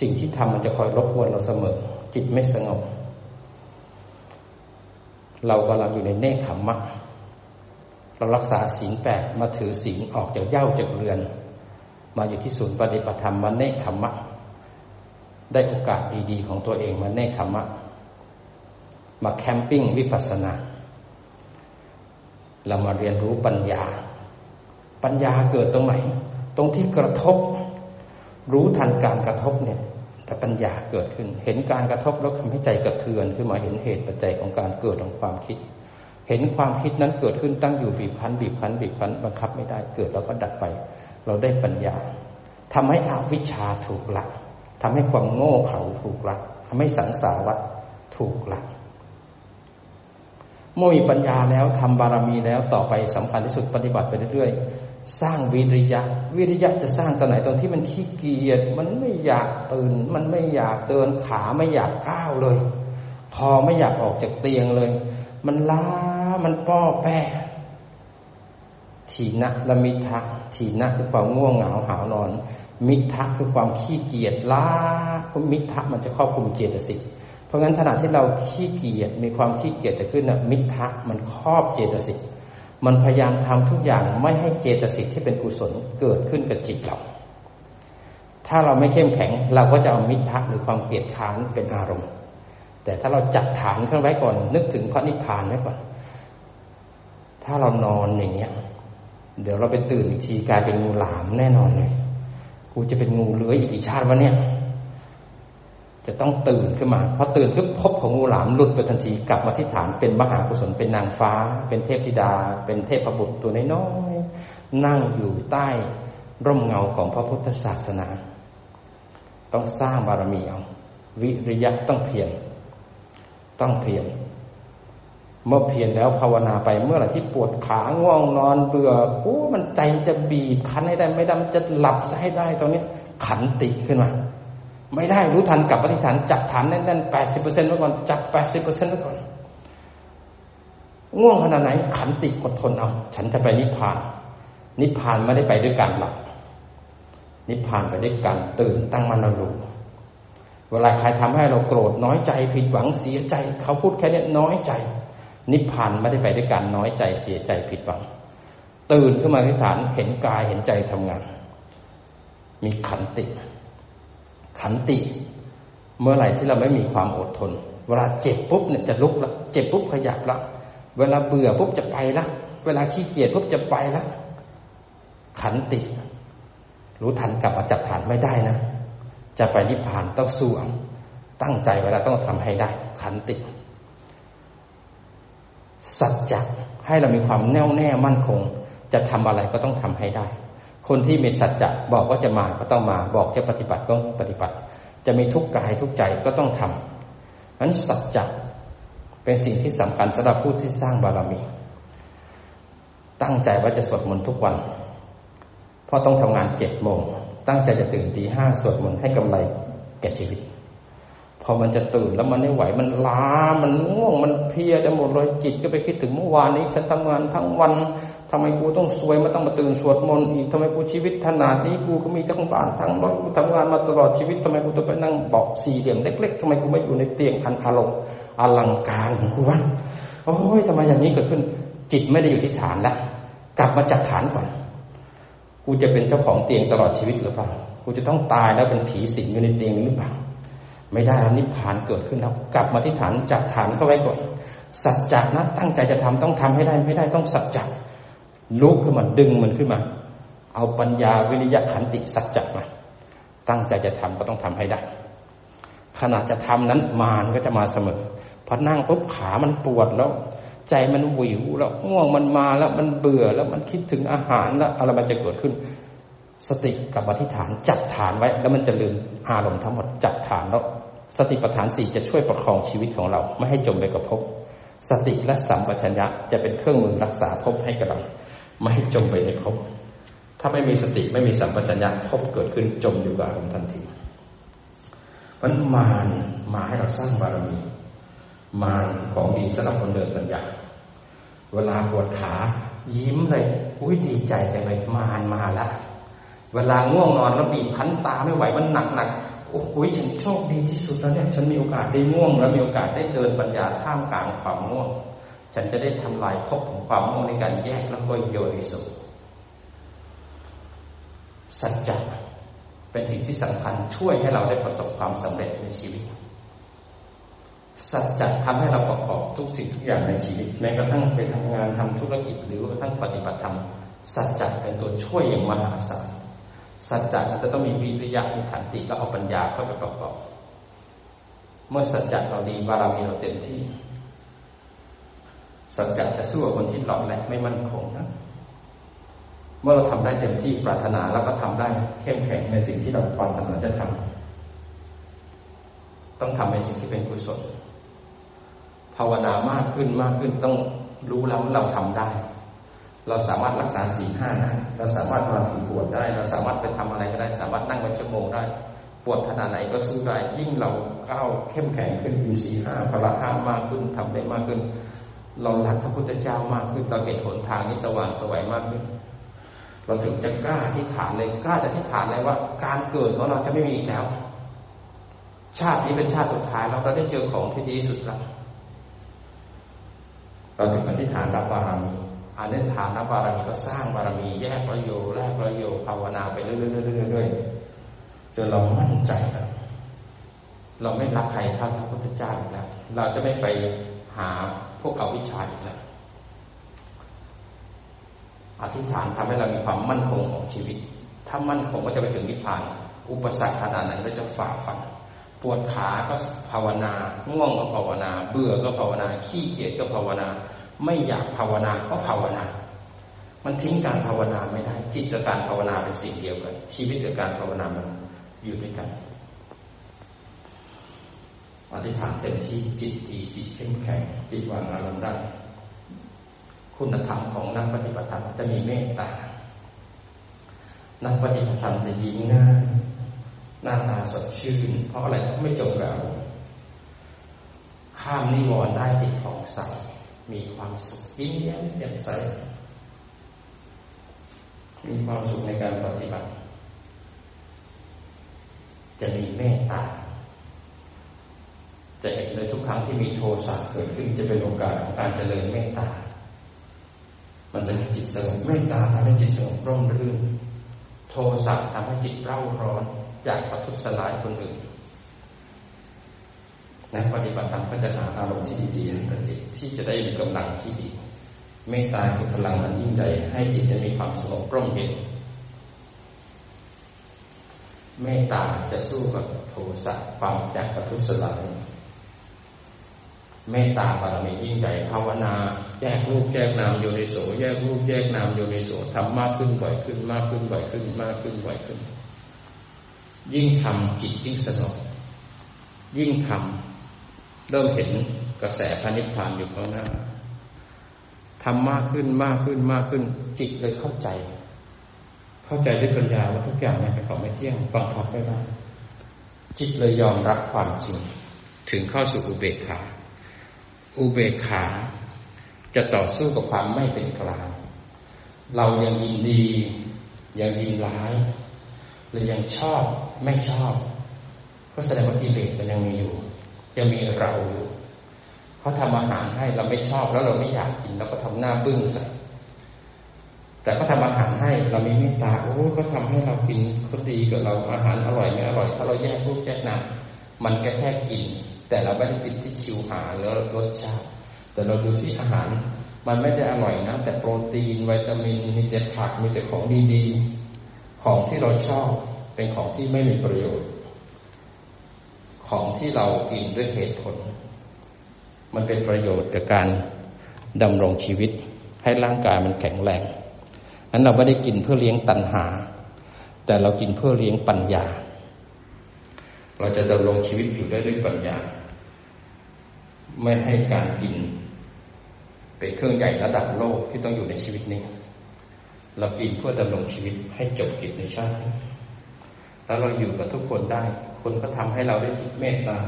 สิ่งที่ทำมันจะคอยรบกวนเราเสมอ จิตไม่สงบ เรากำลังอยู่ในเนคขมมะเรารักษาศีลแปดมาถือศีลออกจากเย่าจากเรือน มาอยู่ที่ศูนย์ปฏิบัติธรรมมาเนคขมมะ ได้โอกาสดีๆ ของตัวเองมาเนคขมมะ มาแคมปิ้งวิปัสสนา เรามาเรียนรู้ปัญญา ปัญญาเกิดตรงไหน ตรงที่กระทบ รู้ทันการกระทบเนี่ยแต่ปัญญาเกิดขึ้น เห็นการกระทบแล้วทำให้ใจกระเทือนขึ้นมาเห็นเหตุปัจจัยของการเกิดของความคิด เห็นความคิดนั้นเกิดขึ้นตั้งอยู่บีบคั้นบีบคั้นบีบคั้นบังคับไม่ได้เกิดแล้วก็ดับไป เราได้ปัญญาทำให้อาวิชชาถูกหละทำให้ความโง่เขลาถูกหละทำให้สังสารวัฏถูกหละเมื่อมีปัญญาแล้วทำบารมีแล้วต่อไปสำคัญที่สุดปฏิบัติไปเรื่อยๆ สร้างวิริยะ วิริยะจะสร้างตอนไหนตอนที่มันขี้เกียจมันไม่อยากตื่น มันไม่อยากเดินขาไม่อยากก้าวเลยพอไม่อยากออกจากเตียงเลย มันล้ามันป้อแป้ทีนะละมิทะ ทีนะคือความง่วงเหงาหาวนอน มิทะคือความขี้เกียจล้ามิทะมันจะครอบคลุมเจตสิกเพราะงั้นขณะที่เราขี้เกียจมีความขี้เกียจแต่ขึ้นนะมิทะมันครอบเจตสิกมันพยายามทำทุกอย่างไม่ให้เจตสิกที่เป็นกุศลเกิดขึ้นกับจิตเรา ถ้าเราไม่เข้มแข็งเราก็จะเอามิทะหรือความเกลียดค้านเป็นอารมณ์ แต่ถ้าเราจัดฐานขึ้นไว้ก่อน นึกถึงพระนิพพานไว้ก่อน ถ้าเรานอนอย่างเงี้ย เดี๋ยวเราไปตื่นอีกทีกลายเป็นงูหลามแน่นอนเลยกูจะเป็นงูเลื้อยอีกกี่ชาติวะเนี่ย จะต้องตื่นขึ้นมาพอตื่นปุ๊บพบของงูหลามหลุดไปทันทีกลับมาที่ฐานเป็นมหากุศลเป็นนางฟ้า เป็นเทพธิดา เป็นเทพบุตรตัวน้อยๆนั่งอยู่ใต้ร่มเงาของพระพุทธศาสนา ต้องสร้างบารมีเอาวิริยะต้องเพียรต้องเพียร เมื่อเพียรแล้วภาวนาไปเมื่อไหร่ที่ปวดขาง่วงนอนเบื่อโอ้มันใจจะบีบคันให้ได้ ไม่ได้จะหลับให้ได้ตรงนี้ขันติขึ้นมาไม่ได้รู้ทันกับปฏิฐานจับฐานแน่นๆแปดสิบเปอร์เซ็นต์ไว้ก่อนจับแปดสิบเปอร์เซ็นต์ไว้ก่อนง่วงขนาดไหนขันติอดทนเอา ฉันจะไปนิพพาน นิพพานไม่ได้ไปด้วยการหลับ นิพพานไปด้วยการตื่นตั้งมั่นรู้เวลาใครทำให้เราโกรธน้อยใจผิดหวังเสียใจ เขาพูดแค่นี้น้อยใจ นิพพานไม่ได้ไปด้วยการน้อยใจเสียใจผิดหวังตื่นขึ้นมาที่ฐานเห็นกายเห็นใจทำงาน มีขันติ ขันติ เมื่อไหร่ที่เราไม่มีความอดทน เวลาเจ็บปุ๊บเนี่ยจะลุกละเจ็บปุ๊บขยับละเวลาเบื่อปุ๊บจะไปละเวลาขี้เกียจปุ๊บจะไปละขันติ รู้ทันกลับมาจับฐานไม่ได้นะ จะไปนิพพานต้องสู้ตั้งใจเวลาต้องทำให้ได้ ขันติ สัจจะให้เรามีความแน่วแน่มั่นคง จะทำอะไรก็ต้องทำให้ได้ คนที่มีสัจจะบอกว่าจะมาก็ต้องมา บอกจะปฏิบัติก็ปฏิบัติ จะมีทุกกายทุกใจก็ต้องทำนั้นสัจจะเป็นสิ่งที่สำคัญสำหรับผู้ที่สร้างบารมี ตั้งใจว่าจะสวดมนต์ทุกวันเพราะต้องทำงานเจ็ดโมงตั้งใจจะตื่นตีห้าสวดมนต์ให้กำไรแก่ชีวิต พอมันจะตื่นแล้วมันไม่ไหวมันล้ามันง่วงมันเพียจะหมดเลยจิตก็ไปคิดถึงเมื่อวานนี้ ฉันทำงานทั้งวันทำไมกูต้องสวยมาต้องมาตื่นสวดมนต์อีกทำไมกูชีวิตขนาดนี้กูก็มีทั้งบ้านทั้งรถกูทำงานมาตลอดชีวิตทำไมกูต้องไปนั่งบอกสี่เหลี่ยมเล็ก ๆทำไมกูไม่อยู่ในเตียงอันอารมณ์อลังการของกูวะโอ้ยทำไมอย่างนี้เกิดขึ้น จิตไม่ได้อยู่ที่ฐานแล้วกลับมาจัดฐานก่อนกูจะเป็นเจ้าของเตียงตลอดชีวิตหรือเปล่ากูจะต้องตายแล้วเป็นผีสิงอยู่ในเตียงหรือเปล่า ไม่ได้แล้วนิพพานเกิดขึ้นแล้ว กลับมาที่ฐานจับฐานเข้าไว้ก่อน สัจจะนะตั้งใจจะทำต้องทำให้ได้ไม่ได้ต้องสัจจะลุกขึ้นมาดึงมันขึ้นมา เอาปัญญาวิริยะขันติสัจจะมาตั้งใจจะทำก็ต้องทำให้ได้ขณะจะทำนั้นมารก็จะมาเสมอพอนั่งปุ๊บขามันปวดแล้ว ใจมันวิวแล้วง่วงมันมาแล้วมันเบื่อแล้วมันคิดถึงอาหารแล้วอะไรมันจะเกิดขึ้น สติกับอธิษฐานจับฐานไว้ แล้วมันจะลืมอารมณ์ทั้งหมดจับฐานแล้ว สติปัฏฐานสี่จะช่วยประคองชีวิตของเรา ไม่ให้จมไปกับภพสติและสัมปชัญญะจะเป็นเครื่องมือรักษาภพให้กับเราไม่ให้จมไปในภพถ้าไม่มีสติไม่มีสัมปชัญญะภพเกิดขึ้นจมอยู่กับอารมณ์ทันทีมันมานมาให้เราสร้างบารมี มานของดีสำหรับคนเดินปัญญาเวลาปวดขายิ้มเลยอุ้ยดีใจจังเลยมานมาแล้วเวลาง่วงนอนแล้วบีบคั้นตาไม่ไหวมันหนักหนัก โอ้โหฉันโชคดีที่สุดแล้วเนี่ยฉันมีโอกาสได้ง่วง แล้วมีโอกาสได้เดินปัญญาท่ามกลางความง่วง ฉันจะได้ทำลายภพของความง่วงในการแยกแล้วก็โยนิสุสัจจะเป็นสิ่งที่สำคัญช่วยให้เราได้ประสบความสำเร็จในชีวิต สัจจะทำให้เราประกอบทุกสิ่งทุกอย่างในชีวิตแม้กระทั่งไปทำงานทำธุรกิจหรือกระทั่งปฏิบัติธรรมสัจจะเป็นตัวช่วยอย่างมหาศาล สัจจะมันจะต้องมีวิริยะมีขันติก็เอาปัญญาเข้าไปประกอบเมื่อสัจจะเราดีบารมีเราเต็มที่ สัจจะจะสู้กับคนที่หลอกแหลกไม่มั่นคงนะ เมื่อเราทำได้เต็มที่ปรารถนาแล้วก็ทำได้เข้มแข็งในสิ่งที่เราปรารถนาจะทำต้องทำในสิ่งที่เป็นกุศลภาวนามากขึ้นมากขึ้นต้องรู้แล้วเราทำได้ เราสามารถรักษาสี่ห้าได้เราสามารถมาฝึกปวดได้ เราสามารถไปทำอะไรก็ได้ สามารถนั่งวันชั่วโมงได้ ปวดขนาดไหนก็สู้ได้ยิ่งเราก้าวเข้มแข็งขึ้นมีสี่ห้าพละห้ามากขึ้นทำได้มากขึ้น เรารักพระพุทธเจ้ามากขึ้นเราเห็นหนทางนี้สว่างสวัยมากขึ้น เราถึงจะกล้าที่ฐานเลยกล้าจะที่ฐานเลยว่า การเกิดของเราจะไม่มีอีกแล้ว ชาตินี้เป็นชาติสุดท้ายเราเราได้เจอของที่ดีสุดแล้วเราถึงอธิษฐานรับบารมี อธิษฐานรับารมีก็สร้างบารมีแยกประโยชน์แลกประโยชน์ภาวนาไปเรื่อยๆๆจนเรามั่นใจแล้วเราไม่รักใครเท่าพระพุทธเจ้าแล้วเราจะไม่ไปหาพวกเอาวิชาอีกแล้วอธิษฐานทำให้เรามีความมั่นคงของชีวิต ถ้ามั่นคงก็จะไปถึงนิพพาน อุปสรรคขนาดไหนเราจะฝ่าฟัน ปวดขาก็ภาวนา ง่วงก็ภาวนา เบื่อก็ภาวนา ขี้เกียจก็ภาวนา ไม่อยากภาวนาก็ภาวนา มันทิ้งการภาวนาไม่ได้ จิตกับการภาวนาเป็นสิ่งเดียวกัน ชีวิตกับการภาวนามันอยู่ด้วยกันอธิษฐานเต็มที่จิตดีจิตเข้มแข็งจิตวางอารมณ์ได้คุณธรรมของนักปฏิบัติธรรมจะมีเมตตา นักปฏิบัติธรรมจะยิ้มง่ายหน้าตาสดชื่น เพราะอะไรไม่จมกับข้ามนิวรณ์ได้จิตของใส มีความสุขยิ้มแย้มแจ่มใส มีความสุขในการปฏิบัติ จะมีเมตตา จะเห็นเลยทุกครั้งที่มีโทสะเกิดขึ้นจะเป็นโอกาสของการเจริญเมตตา มันจะให้จิตสงบเมตตาทำให้จิตสงบร่มรื่น โทสะทำให้จิตเร่าร้อน อยากประทุษร้ายคนอื่น นักปฏิบัติธรรมก็จะหาอารมณ์ที่ดีๆให้กับจิตที่จะได้มีกำลังที่ดี เมตตาคือพลังมันยิ่งใหญ่ให้จิตได้มีความสงบร่มเย็นเมตตาจะสู้กับโทสะความอยากประทุษร้ายเมตตาบารมียิ่งใหญ่ภาวนา แยกรูปแยกนามโยนิโสแยกรูปแยกนามโยนิโสทำมากขึ้นบ่อยขึ้นมากขึ้นบ่อยขึ้นมากขึ้นบ่อยขึ้น ยิ่งทำจิตยิ่งสงบยิ่งทำ เริ่มเห็นกระแสพานิพพานอยู่ข้างหน้าทำมากขึ้นมากขึ้นมากขึ้น จิตเลยเข้าใจ เข้าใจด้วยปัญญาว่าทุกอย่างเนี่ยเป็นของไม่เที่ยงบังคับไม่ได้จิตเลยยอมรับความจริง ถึงเข้าสู่อุเบกขา อุเบกขาจะต่อสู้กับความไม่เป็นกลางเรายังยินดี ยังยินร้ายหรือยังชอบไม่ชอบ ก็แสดงว่ากิเลสมันยังมีอยู่ ยังมีเราอยู่เขาทำอาหารให้เราไม่ชอบแล้วเราไม่อยากกินเราก็ทำหน้าบึ้งใส่แต่เขาทาอาหารให้เรามีเมตตาโอ้เขาทาให้เรากินเขาดีกับเราอาหารอร่อยไม่อร่อย ถ้าเราแยกรูปแยกนามมันก็แค่กิน แต่เราไม่ได้ติดที่ชิวหาแล้วรสชาติแต่เราดูที่อาหาร มันไม่ได้อร่อยนะ แต่โปรตีนวิตามินมีแต่ผักมีแต่ของดีๆของที่เราชอบเป็นของที่ไม่มีประโยชน์ ของที่เรากินด้วยเหตุผล มันเป็นประโยชน์กับการดำรงชีวิต ให้ร่างกายมันแข็งแรงนั้นเราไม่ได้กินเพื่อเลี้ยงตัณหา แต่เรากินเพื่อเลี้ยงปัญญา เราจะดำรงชีวิตอยู่ได้ด้วยปัญญา ไม่ให้การกิน เป็นเครื่องใหญ่ระดับโลกที่ต้องอยู่ในชีวิตนี้เรากินเพื่อดำรงชีวิตให้จบกิจในชาติแล้วเราอยู่กับทุกคนได้ คนก็ทำให้เราได้จิตเมตตา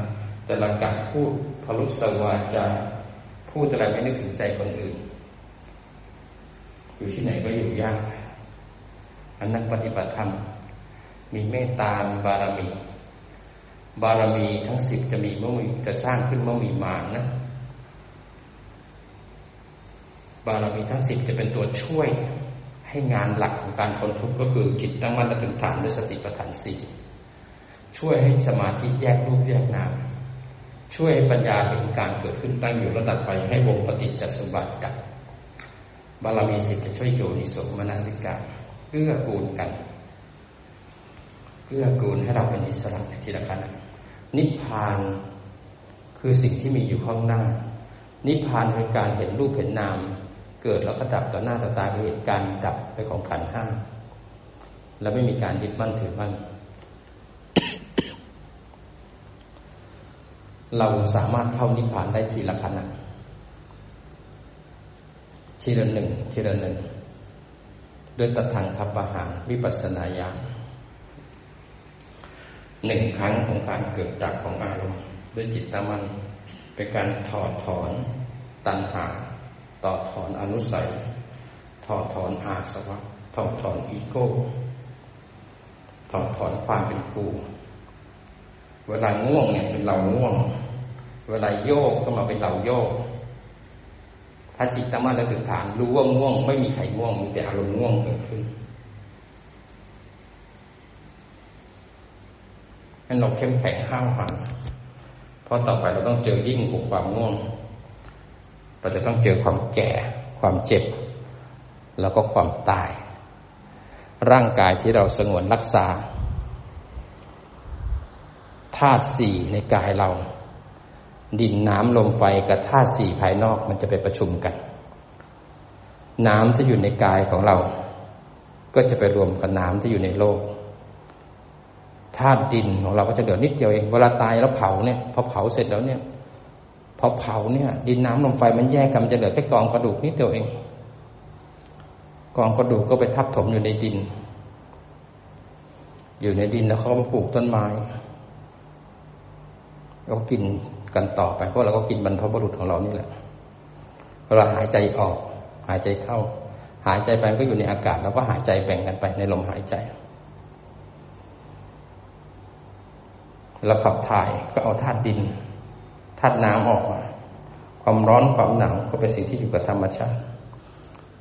แต่ละการพูดพลุสวาจาพูดอะไรไม่นึกถึงใจคนอื่น อยู่ที่ไหนก็อยู่ยากอันนักปฏิบัติธรรม มีเมตตาบารมี บารมีทั้งสิบจะมีเมื่อมีจะสร้างขึ้นเมื่อมีมานนะ บารมีทั้งสิบจะเป็นตัวช่วยให้งานหลักของการพ้นทุกข์ก็คือจิตตั้งมั่นและถึงฐานด้วยสติปัฏฐานสี่ ช่วยให้สมาธิแยกรูปแยกนามช่วยให้ปัญญาเห็นการเกิดขึ้นตั้งอยู่ระดับไปให้วงปฏิจจสมบัติดับบารมีสิทธิ์จะช่วยโยนิสมนสิกาเกื้อกูลกันเกื้อกูลให้เราเป็นอิสระในทีละขณะนิพพานคือสิ่งที่มีอยู่ข้างหน้า นิพพานคือการเห็นรูปเห็นนาม เกิดแล้วก็ดับต่อหน้าต่อตาเหตุการณ์ดับไปของขันห้าแล้วไม่มีการยึดมั่นถือมั่น เราสามารถเข้านิพพานได้ทีละขณะทีละหนึ่งทีละหนึ่งด้วยตัทังคับปะหารวิปัสนาญาณหนึ่งครั้งของการเกิดดับของอารมณ์ด้วยจิตตมันเป็นการถอดถอนตัณหาต่อถอนอนุสัยถอดถอนอาสวะถอดถอนอีโก้ถอดถอนความเป็นกู เวลาง่วงเนี่ยเป็นเราง่วง เวลาโยกก็มาเป็นเราโยก ถ้าจิตตั้งมั่นแล้วถึงฐานรู้ว่าง่วง ไม่มีใครง่วงมีแต่อารมณ์ง่วงเกิดขึ้นให้เราเข้มแข็งห้าวหันเพราะต่อไปเราต้องเจอยิ่งกว่าความง่วง เราจะต้องเจอความแก่ ความเจ็บ แล้วก็ความตาย ร่างกายที่เราสงวนรักษาธาตุสี่ในกายเรา ดินน้ำลมไฟกับธาตุสี่ภายนอกมันจะไปประชุมกัน น้ำที่อยู่ในกายของเรา ก็จะไปรวมกับน้ำที่อยู่ในโลกธาตุดินของเราก็จะเหลือนิดเดียวเองเวลาตายแล้วเผาเนี่ยพอเผาเสร็จแล้วเนี่ยพอเผาเนี่ย ดินน้ำลมไฟมันแยกกันจะเหลือแค่กองกระดูกนิดเดียวเอง กองกระดูกก็ไปทับถมอยู่ในดิน อยู่ในดินแล้วเขามาปลูกต้นไม้เราก็กิน กันต่อไป เพราะเราก็กินบรรพบุรุษของเรานี่แหละเวลาหายใจออก หายใจเข้า หายใจไปก็อยู่ในอากาศเราก็หายใจแบ่งกันไปในลมหายใจแล้วขับถ่ายก็เอาธาตุดินธาตุน้ำออกมา ความร้อนความหนาวก็เป็นสิ่งที่อยู่กับธรรมชาติ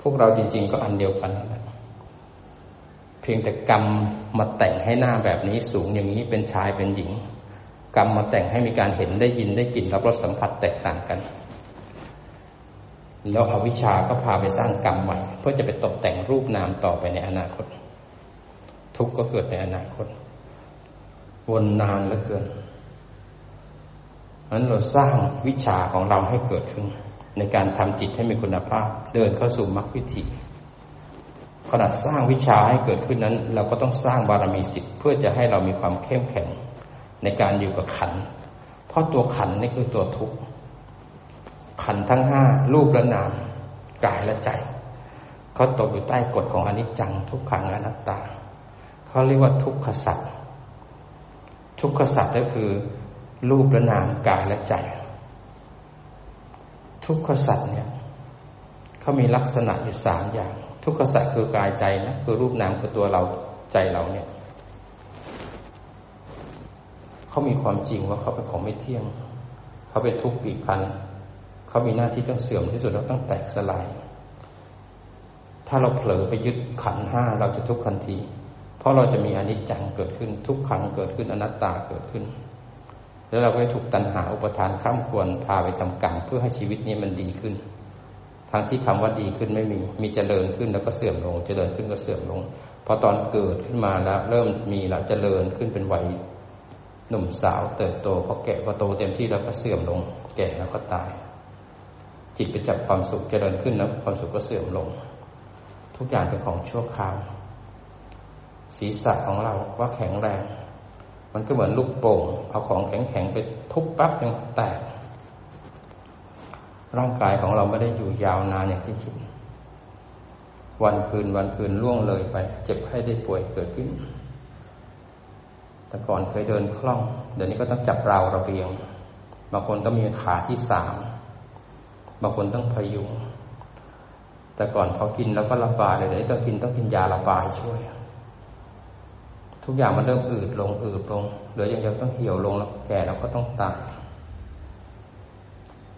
พวกเราจริง ๆ ก็อันเดียวกันนะเพียงแต่กรรมมาแต่งให้หน้าแบบนี้สูงอย่างนี้เป็นชายเป็นหญิง กรรมมาแต่งให้มีการเห็นได้ยินได้กลิ่นรับรสสัมผัสแตกต่างกัน แล้วอวิชาก็พาไปสร้างกรรมใหม่เพื่อจะไปตกแต่งรูปนามต่อไปในอนาคต ทุกข์ก็เกิดในอนาคต วนนานเหลือเกินนั้นเราสร้างวิชาของเราให้เกิดขึ้น ในการทำจิตให้มีคุณภาพ เดินเข้าสู่มรรควิถีขณะสร้างวิชาให้เกิดขึ้นนั้น เราก็ต้องสร้างบารมีสิทธิ์เพื่อจะให้เรามีความเข้มแข็ง ในการอยู่กับขัน เพราะตัวขันนี่คือตัวทุกข์ขันทั้งห้ารูปและนามกายและใจเขาตกอยู่ใต้กฎของอนิจจัง ทุกขังอนัตตาเขาเรียกว่าทุกขสัตว์ทุกขสัตว์ก็คือ รูปและนามกายและใจ ทุกขสัตว์เนี่ยเขามีลักษณะอยู่สามอย่าง ทุกขสัตว์คือกายใจนะคือรูปนามคือตัวเราใจเราเนี่ย เขามีความจริงว่าเขาเป็นของไม่เที่ยง เขาเป็นทุกข์ปีพันเขามีหน้าที่ต้องเสื่อมที่สุดแล้วต้องแตกสลาย ถ้าเราเผลอไปยึดขันห้าเราจะทุกข์ทันที เพราะเราจะมีอนิจจังเกิดขึ้น ทุกขังเกิดขึ้นอนัตตาเกิดขึ้น แล้วเราก็ถูกตัณหาอุปทานข้ามควรพาไปทำกรรมเพื่อให้ชีวิตนี้มันดีขึ้นทั้งที่คำว่าดีขึ้นไม่มี มีเจริญขึ้นแล้วก็เสื่อมลง เจริญขึ้นก็เสื่อมลง พอตอนเกิดขึ้นมาแล้ว เริ่มมีแล้วเจริญขึ้นเป็นวัย หนุ่มสาวเติบโตพอแก่พอโตเต็มที่แล้วก็เสื่อมลง แก่แล้วก็ตาย จิตไปจับความสุขเจริญขึ้นแล้วความสุขก็เสื่อมลง ทุกอย่างเป็นของชั่วคราว ศีรษะของเราว่าแข็งแรง มันก็เหมือนลูกโป่งเอาของแข็งๆไปทุบปั๊บยังแตก ร่างกายของเราไม่ได้อยู่ยาวนานอย่างที่คิดวันคืนวันคืนล่วงเลยไป เจ็บไข้ได้ป่วยเกิดขึ้น แต่ก่อนเคยเดินคล่อง เดี๋ยวนี้ก็ต้องจับราวระเบียง บางคนต้องมีขาที่สามบางคนต้องพยุง แต่ก่อนพอกินแล้วก็ระบายเลยเดี๋ยวต้องกินต้องกินยาระบายช่วย ทุกอย่างมันเริ่มอืดลงอืดลงเหลืออย่างเดียวต้องเหี่ยวลงแล้วแก่แล้วก็ต้องตาย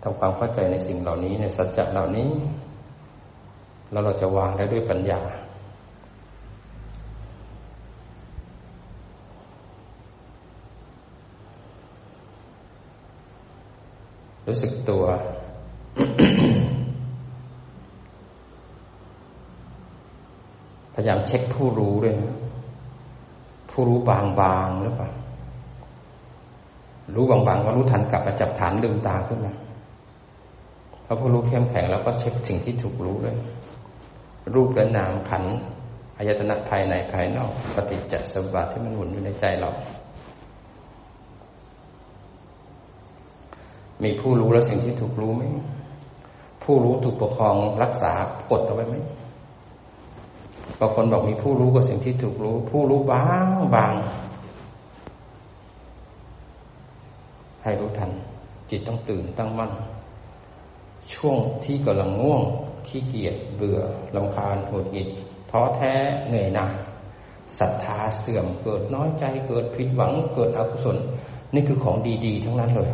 ทำความเข้าใจในสิ่งเหล่านี้ในสัจจะเหล่านี้ แล้วเราจะวางได้ด้วยปัญญา รู้สึกตัว พยายามเช็คผู้รู้ด้วยนะผู้รู้บางๆหรือเปล่ารู้บางๆว่ารู้ทันกลับมาจับฐานลืมตาขึ้นมาพอผู้รู้เข้มแข็งแล้วก็เช็คสิ่งที่ถูกรู้ด้วย รูปและนามขันอายตนะภายในภายนอก ปฏิจจสมบัติที่มันหมุนอยู่ในใจเรา มีผู้รู้และสิ่งที่ถูกรู้ไหม ผู้รู้ถูกปกครองรักษากดเอาไว้ไหมบางคนบอกมีผู้รู้กับสิ่งที่ถูกรู้ ผู้รู้บางบาง ให้รู้ทัน จิตต้องตื่นตั้งมั่น ช่วงที่กำลังง่วง ขี้เกียจเบื่อลำคาญหดหงิดท้อแท้เหนื่อยหน่ายศรัทธาเสื่อมเกิดน้อยใจเกิดผิดหวังเกิดอกุศล นี่คือของดี ๆ ทั้งนั้นเลย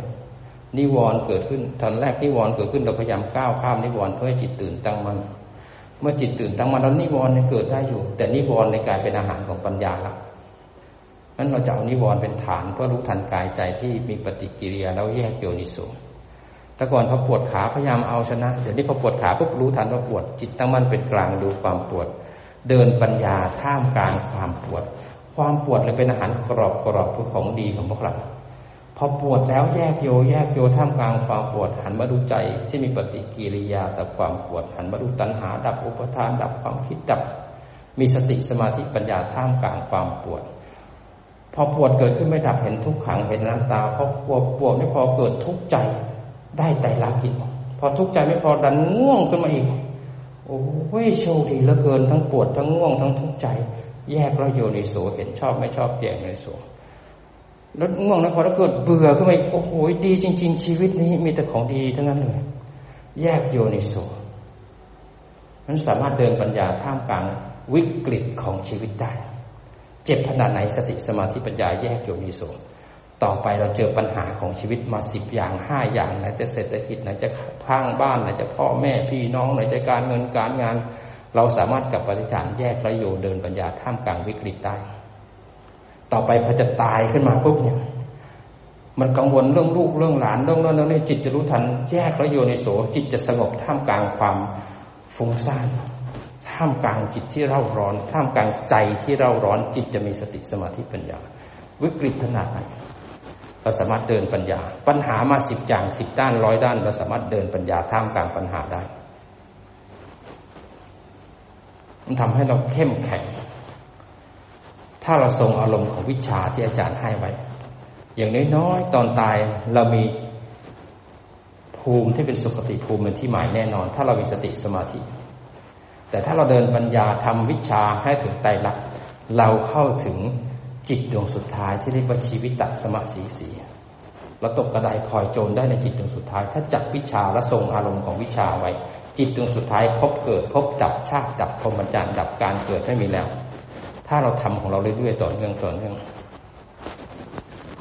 นิวรณ์เกิดขึ้นตอนแรกนิวรณ์เกิดขึ้นเราพยายามก้าวข้ามนิวรณ์เพื่อให้จิตตื่นตั้งมันเมื่อจิตตื่นตั้งมันแล้วนิวรณ์ยังเกิดได้อยู่ แต่นิวรณ์ในกายเป็นอาหารของปัญญาละนั้นเราจะเอานิวรณ์เป็นฐานเพื่อรู้ทันกายใจที่มีปฏิกิริยาแล้วแยกโยนิโสแต่ก่อนพอปวดขาพยายามเอาชนะเดี๋ยวนี้พอปวดขาปุ๊บรู้ทันว่าปวด จิตตั้งมั่นเป็นกลางดูความปวด เดินปัญญาท่ามกลางความปวด ความปวดเลยเป็นอาหารกรอบกรอบคือของดีของพวกเรา พอปวดแล้วแยกโยแยกโยท่ามกลางความปวดหันมาดูใจที่มีปฏิกิริยาต่อความปวดหันมาดูตัณหา ดับอุปทาน ดับความคิดดับ มีสติสมาธิปัญญาท่ามกลางความปวด พอปวดเกิดขึ้นไม่ดับเห็นทุกขังเห็นน้ำตาพอปวดปวดไม่พอเกิดทุกข์ใจได้แต่ละกิจพอทุกข์ใจไม่พอดันง่วงขึ้นมาอีกโอ้ยโชคดีเหลือเกินทั้งปวดทั้งง่วงทั้งทุกข์ใจ แยกเราโยนิโสเห็นชอบไม่ชอบแยกในโส แล้วง่วงแล้วพอแล้วเกิดเบื่อขึ้นมาโอ้โหดีจริง ๆ ชีวิตนี้มีแต่ของดีทั้งนั้นเลย แยกโยนิโสมันสามารถเดินปัญญาท่ามกลางวิกฤตของชีวิตได้ เจ็บขนาดไหนสติสมาธิปัญญาแยกโยนิโสต่อไปเราเจอปัญหาของชีวิตมาสิบอย่างห้าอย่างไหนจะเศรษฐกิจไหนจะพังบ้านไหนจะพ่อแม่พี่น้องไหนจะการเงินการงาน เราสามารถกับปฏิฐานแยกระโยเดินปัญญาท่ามกลางวิกฤตได้ ต่อไปพอจะตายขึ้นมาปุ๊บเนี่ย มันกังวลเรื่องลูกเรื่องหลานเรื่องนั้นเรื่องนี้จิตจะรู้ทันแยกระโยในโสจิตจะสงบท่ามกลางความฟุ้งซ่านท่ามกลางจิตที่เร่าร้อน ท่ามกลางใจที่เร่าร้อน จิตจะมีสติสมาธิปัญญา วิกฤตขนาดไหนเราสามารถเดินปัญญา ปัญหามาสิบอย่างสิบด้านร้อยด้าน เราสามารถเดินปัญญาท่ามกลางปัญหาได้ มันทำให้เราเข้มแข็ง ถ้าเราทรงอารมณ์ของวิชาที่อาจารย์ให้ไว้ อย่างน้อยๆตอนตายเรามีภูมิที่เป็นสุขติภูมิเป็นที่หมายแน่นอน ถ้าเรามีสติสมาธิ แต่ถ้าเราเดินปัญญาทำวิชาให้ถึงไตรลักษณ์เราเข้าถึงจิตดวงสุดท้ายที่เรียกว่าชีวิตตสมะสีสีเราตกกระไดพลอยโจรได้ในจิตดวงสุดท้าย ถ้าจับวิชาและทรงอารมณ์ของวิชาไว้ จิตดวงสุดท้ายพบเกิดพบดับชาติดับพรมจรรย์ดับการเกิดไม่มีแล้ว ถ้าเราทำของเราเรื่อยๆต่อเนื่องต่อเนื่อง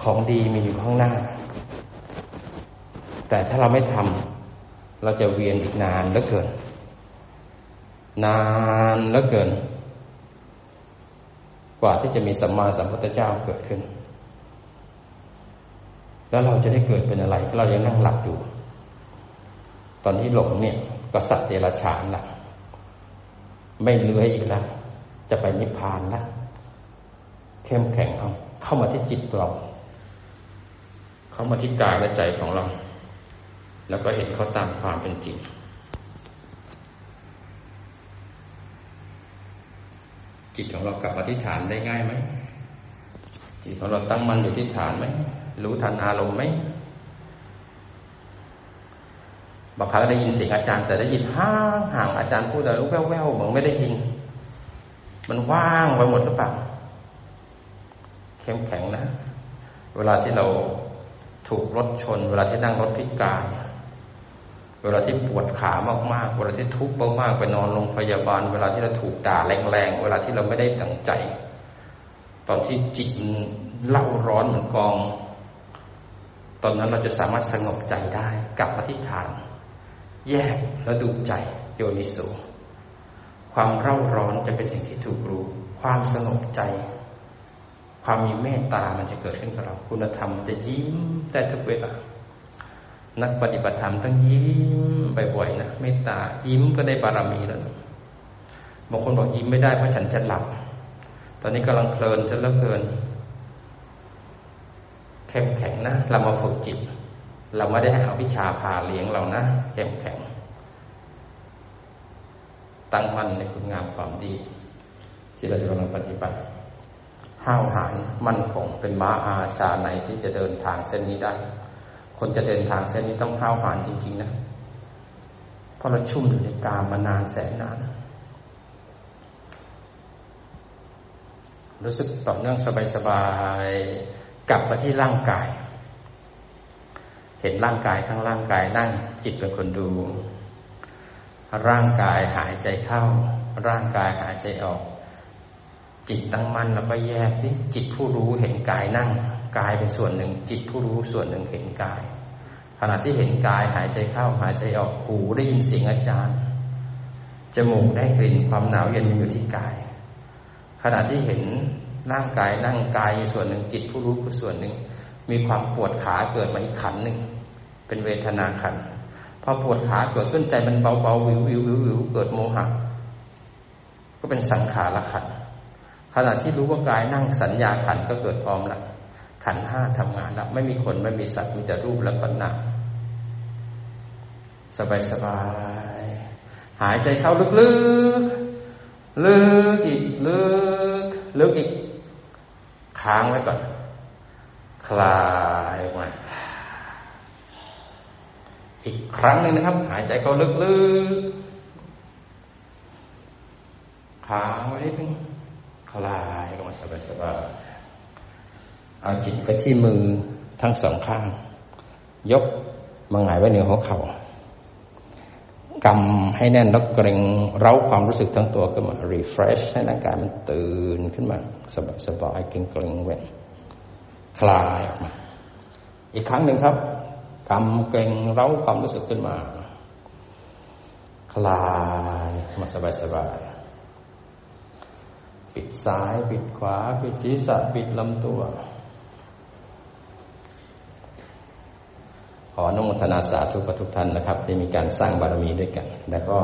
ของดีมีอยู่ข้างหน้า แต่ถ้าเราไม่ทำเราจะเวียนอีกนานเหลือเกิน นานเหลือเกิน กว่าที่จะมีสัมมาสัมพุทธเจ้าเกิดขึ้น แล้วเราจะได้เกิดเป็นอะไรถ้าเรายังนั่งหลับอยู่ ตอนที่หลงเนี่ย ก็สัตว์เดรัจฉานละไม่เลื้อยอีกแล้ว จะไปนิพพานละเข้มแข็งเอาเข้ามาที่จิตเรา เข้ามาที่กายและใจของเรา แล้วก็เห็นเขาตามความเป็นจริงจิตของเรากลับมาที่ฐานได้ง่ายไหมจิตของเราตั้งมั่นอยู่ที่ฐานไหมรู้ทันอารมณ์ไหมบางครั้งได้ยินเสียงอาจารย์ แต่ได้ยินห่างห่างอาจารย์พูดอะไรแว่วแววเหมือนไม่ได้ยิน มันว่างไปหมดหรือเปล่าเข้มแข็งนะ เวลาที่เราถูกรถชน เวลาที่นั่งรถพิการ เวลาที่ปวดขามากๆ เวลาที่ทุกข์มากๆ ไปนอนโรงพยาบาล เวลาที่เราถูกด่าแรงๆ เวลาที่เราไม่ได้ตั้งใจ ตอนที่จิตเล่าร้อนเหมือนกอง ตอนนั้นเราจะสามารถสงบใจได้ กลับมาที่ฐาน แยกแล้วดูใจโยนิโส ความเร่าร้อนจะเป็นสิ่งที่ถูกรู้ ความสงบใจ ความมีเมตตามันจะเกิดขึ้นกับเรา คุณธรรมจะยิ้มได้ทุกเวลา นักปฏิบัติธรรมต้องยิ้มบ่อยๆนะเมตตายิ้มก็ได้บารมีแล้วบางคนบอกยิ้มไม่ได้เพราะฉันจะหลับ ตอนนี้กำลังเพลินซะเหลือเกินเข้มแข็งนะ เรามาฝึกจิต เราไม่ได้ให้เอาวิชาพาเลี้ยงเรานะเข้มแข็ง ตั้งมั่นในคุณงามความดี ที่เราจะกำลังปฏิบัติห้าวหาญมั่นคงเป็นม้าอาชาในที่จะเดินทางเส้นนี้ได้ คนจะเดินทางเส้นนี้ต้องข้าวหานจริง ๆ นะเพราะเราชุ่มอยู่ในกามมานานแสนนานรู้สึกต่อเนื่องสบายๆกลับมาที่ร่างกาย เห็นร่างกายทั้งร่างกายนั่งจิตเป็นคนดู ร่างกายหายใจเข้า ร่างกายหายใจออก จิตตั้งมั่นแล้วก็แยกสิจิตผู้รู้เห็นกายนั่งกายเป็นส่วนหนึ่ง จิตผู้รู้ส่วนหนึ่งเห็นกาย ขณะที่เห็นกายหายใจเข้าหายใจออกหูได้ยินเสียงอาจารย์จมูกได้กลิ่นความหนาวเย็นอยู่ที่กาย ขณะที่เห็นร่างกายนั่งกายส่วนหนึ่งจิตผู้รู้ก็ส่วนหนึ่ง มีความปวดขาเกิดมาอีกขันหนึ่งเป็นเวทนาขัน พอปวดขาเกิดขึ้นใจมันเบาเบาวิววิววิววิวเกิดโมหะ ก็เป็นสังขารขันขณะที่รู้ว่ากายนั่งสัญญาขันก็เกิดพร้อมล้วขันห้าทำงานแล้วไม่มีคนไม่มีสัตว์มีแต่รูปแล้วก็นามสบายสบายหายใจเข้าลึกๆ ลึกอีกลึก ลึกอีก ค้างไว้ก่อน คลายออกมา อีกครั้งหนึ่งนะครับ หายใจเข้าลึกๆค้าไว้นิดนึงคลายออกมาสบายๆเอาจิตไปที่มือทั้งสองข้าง ยกมาหงายไว้เหนือหัวเขา่ากำให้แน่นแล้วเกรงเร้าความรู้สึกทั้งตัวขึ้นมา refresh ให้ร่างกายมันตื่นขึ้นมา สบายสบายเกรงเกรงเว้นคลายออกมา อีกครั้งหนึ่งครับ กำเกรงเร้าความรู้สึกขึ้นมา คลายมาสบายสบายปิดซ้ายปิดขวา ปิดศีรษะปิดลำตัว ขออนุโมทนาสาธุกับทุกท่านนะครับ ที่มีการสร้างบารมีด้วยกัน แล้วก็